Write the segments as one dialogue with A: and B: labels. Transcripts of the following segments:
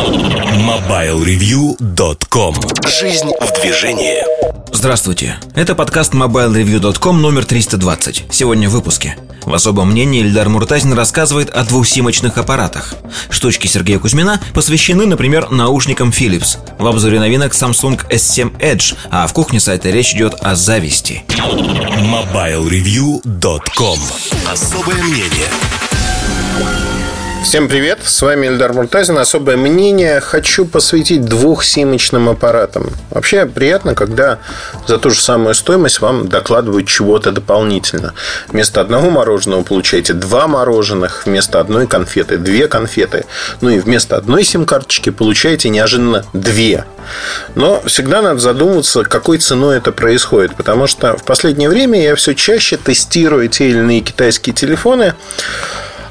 A: MobileReview.com Жизнь в движении.
B: Здравствуйте, это подкаст MobileReview.com номер 320 Сегодня в выпуске. В особом мнении Ильдар Муртазин рассказывает о двухсимочных аппаратах. Штучки Сергея Кузьмина посвящены, например, наушникам Philips. В обзоре новинок Samsung S7 Edge А в кухне сайта речь идет о зависти.
A: MobileReview.com Особое мнение
C: Всем привет, с вами Эльдар Муртазин. Особое мнение хочу посвятить двухсимочным аппаратам. Вообще приятно, когда за ту же самую стоимость вам докладывают чего-то дополнительно. Вместо одного мороженого получаете два мороженых, вместо одной конфеты две конфеты. Ну и вместо одной сим-карточки получаете неожиданно две. Но всегда надо задумываться, какой ценой это происходит. Потому что в последнее время я все чаще тестирую те или иные китайские телефоны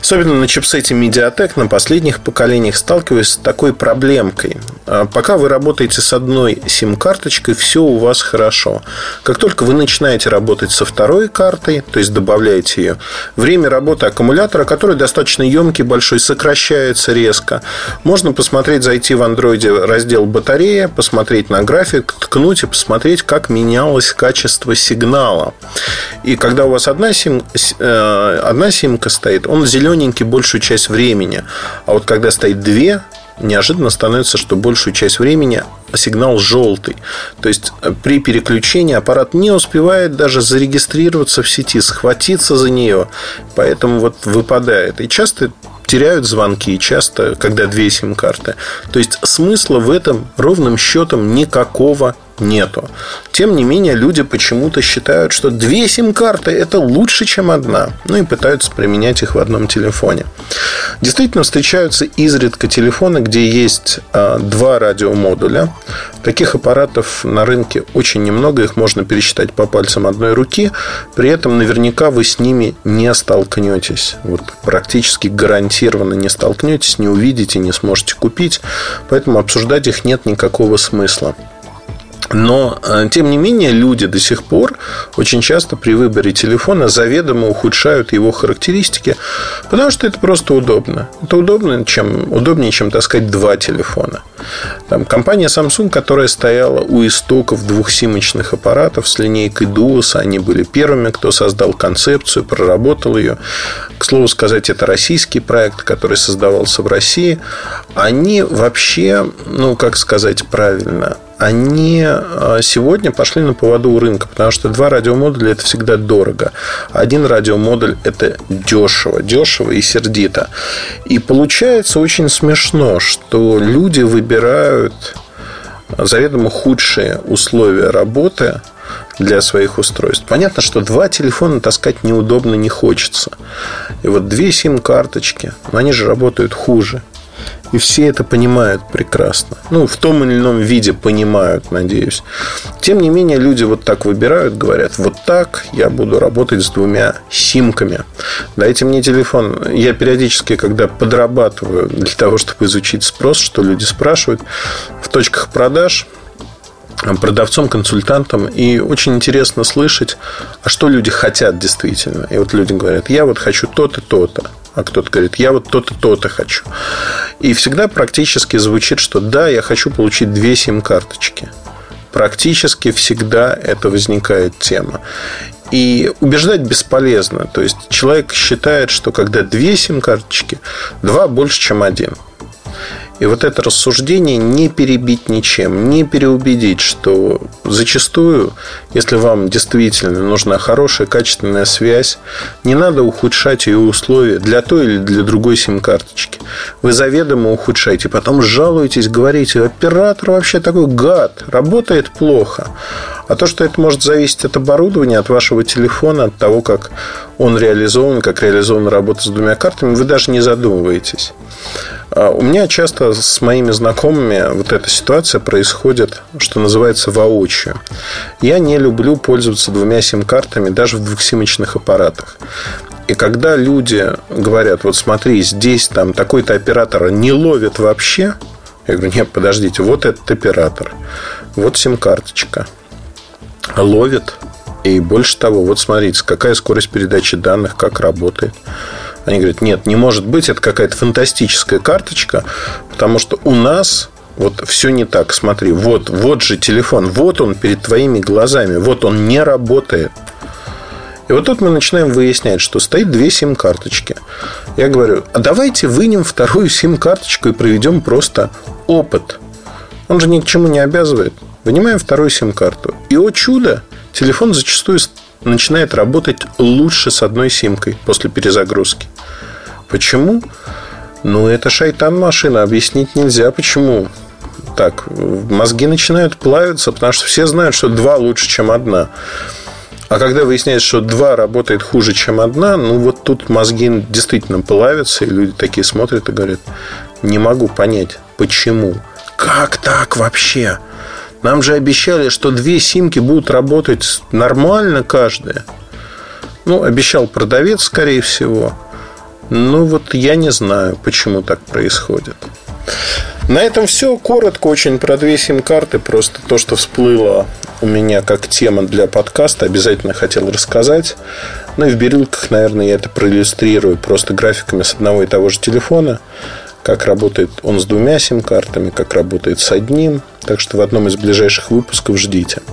C: Особенно на чипсете Mediatek на последних поколениях сталкиваюсь с такой проблемкой. А пока вы работаете с одной сим-карточкой, все у вас хорошо. Как только вы начинаете работать со второй картой, то есть добавляете ее, время работы аккумулятора, который достаточно емкий, большой, сокращается резко. Можно посмотреть, зайти в андроиде раздел батарея, посмотреть на график, ткнуть и посмотреть, как менялось качество сигнала. И когда у вас одна, сим, э, одна симка стоит, он зелененький большую часть времени. А вот когда стоит две, неожиданно становится, что большую часть времени сигнал желтый. То есть при переключении аппарат не успевает даже зарегистрироваться в сети, схватиться за нее. Поэтому вот выпадает. И часто теряют звонки, часто, когда две сим-карты. То есть смысла в этом ровным счетом никакого нету. Тем не менее, люди почему-то считают, что две сим-карты это лучше, чем одна. Ну и пытаются применять их в одном телефоне. Действительно, встречаются изредка телефоны, где есть а, два радиомодуля. Таких аппаратов на рынке очень немного, их можно пересчитать по пальцам одной руки. При этом наверняка вы с ними не столкнетесь. Вот практически гарантированно не столкнетесь, не увидите, не сможете купить. Поэтому обсуждать их нет никакого смысла. Но, э, тем не менее, люди до сих пор очень часто при выборе телефона заведомо ухудшают его характеристики, потому что это просто удобно. Это удобно, чем, удобнее, чем таскать два телефона. Там, компания Samsung, которая стояла у истоков двухсимочных аппаратов с линейкой Duos, они были первыми, кто создал концепцию, проработал ее. К слову сказать, это российский проект, который создавался в России. Они вообще, ну, как сказать правильно, они а, сегодня пошли на поводу у рынка, потому что два радиомодуля это всегда дорого. Один радиомодуль это дешево, дешево и сердито. И получается очень смешно, что люди выбирают заведомо худшие условия работы для своих устройств. Понятно, что два телефона таскать неудобно не хочется. И вот две сим-карточки, но они же работают хуже. И все это понимают прекрасно. Ну, в том или ином виде понимают, надеюсь. Тем не менее, люди вот так выбирают, говорят, вот так я буду работать с двумя симками. Дайте мне телефон. Я периодически, когда подрабатываю для того, чтобы изучить спрос, что люди спрашивают, в точках продаж продавцом, консультантом. И очень интересно слышать, а что люди хотят действительно. И вот люди говорят, я вот хочу то-то, то-то а кто-то говорит, я вот то-то, то-то хочу. И всегда практически звучит, что да, я хочу получить две сим-карточки. Практически всегда это возникает тема. И убеждать бесполезно. То есть человек считает, что когда две сим-карточки, два больше, чем один. И вот это рассуждение не перебить ничем, не переубедить, что зачастую, если вам действительно нужна хорошая, качественная связь, не надо ухудшать ее условия для той или для другой сим-карточки. Вы заведомо ухудшаете, потом жалуетесь, говорите, оператор вообще такой гад, работает плохо. А то, что это может зависеть от оборудования, от вашего телефона, от того, как он реализован, как реализована работа с двумя картами, вы даже не задумываетесь. А у меня часто с моими знакомыми вот эта ситуация происходит, что называется, воочию. Я не люблю пользоваться двумя сим-картами даже в двухсимочных аппаратах. И когда люди говорят, вот смотри, здесь там такой-то оператор не ловит вообще, я говорю, нет, подождите, вот этот оператор, вот сим-карточка – ловит. И больше того, вот смотрите, какая скорость передачи данных, как работает. Они говорят, нет, не может быть, это какая-то фантастическая карточка, потому что у нас вот все не так. Смотри, вот, вот же телефон, вот он перед твоими глазами, вот он не работает. И вот тут мы начинаем выяснять, что стоит две сим-карточки. Я говорю, а давайте вынем вторую сим-карточку и проведем просто опыт. Он же ни к чему не обязывает. Вынимаем вторую сим-карту. И, о чудо, телефон зачастую начинает работать лучше с одной симкой после перезагрузки. Почему? Ну, это шайтан машина. Объяснить нельзя, почему так. Мозги начинают плавиться, потому что все знают, что два лучше, чем одна. А когда выясняется, что два работает хуже, чем одна, ну вот тут мозги действительно плавятся, и люди такие смотрят и говорят, не могу понять, почему. Как так вообще? Нам же обещали, что две симки будут работать нормально каждая. Ну, обещал продавец, скорее всего. Ну, вот я не знаю, почему так происходит. На этом все. Коротко очень про две сим-карты. Просто то, что всплыло у меня как тема для подкаста, обязательно хотел рассказать. Ну и в бирюльках, наверное, я это проиллюстрирую просто графиками с одного и того же телефона. Как работает он с двумя сим-картами, как работает с одним. Так что в одном из ближайших выпусков ждите.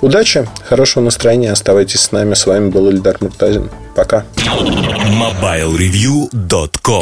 C: Удачи, хорошего настроения, оставайтесь с нами. С вами был Ильдар Муртазин. Пока.
A: MobileReview.com